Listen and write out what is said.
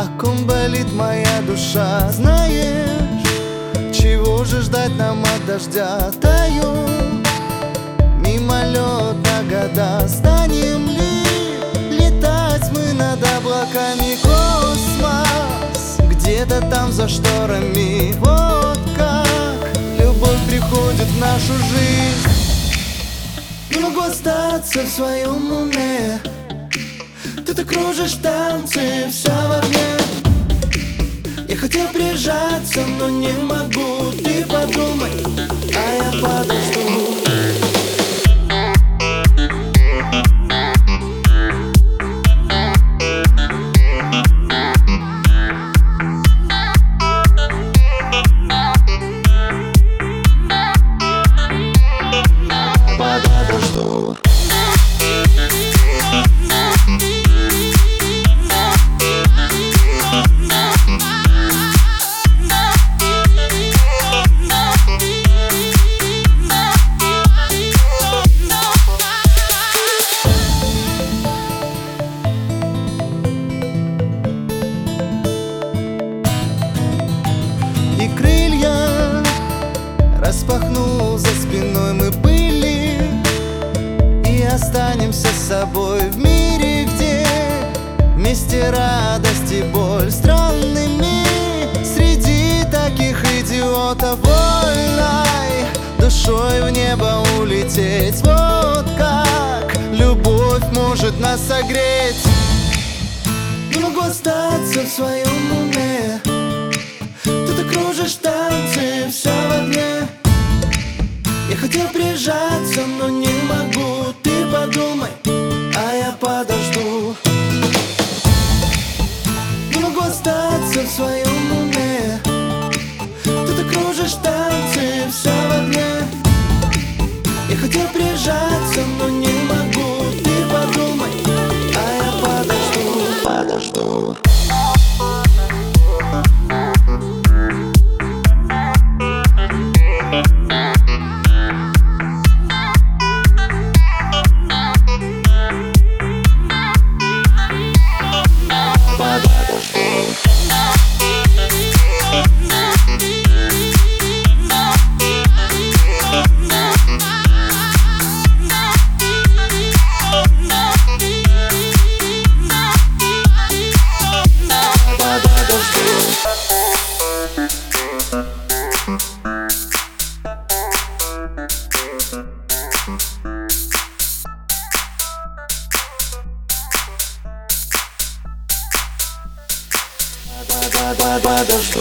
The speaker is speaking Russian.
о ком болит моя душа. Знаешь, чего же ждать нам от дождя? Таю мимолетно года. Станем ли летать мы над облаками? Космос где-то там за шторами. Вот как любовь приходит в нашу жизнь. Не могу остаться в своем уме. Ты кружишь танцы, вся в огне Я хотел прижаться, но не могу распахнул за спиной мы были. И останемся с собой в мире, где Вместе радость и боль странными. Среди таких идиотов вольной Душой в небо улететь. Вот как любовь может нас согреть. Не могу остаться в своем хотел прижаться, но не могу. Ты подумай, а я подожду. Не могу остаться в своем уме. Ты так кружишь танцы, вся в огне. Я хотел прижаться, но не могу подожду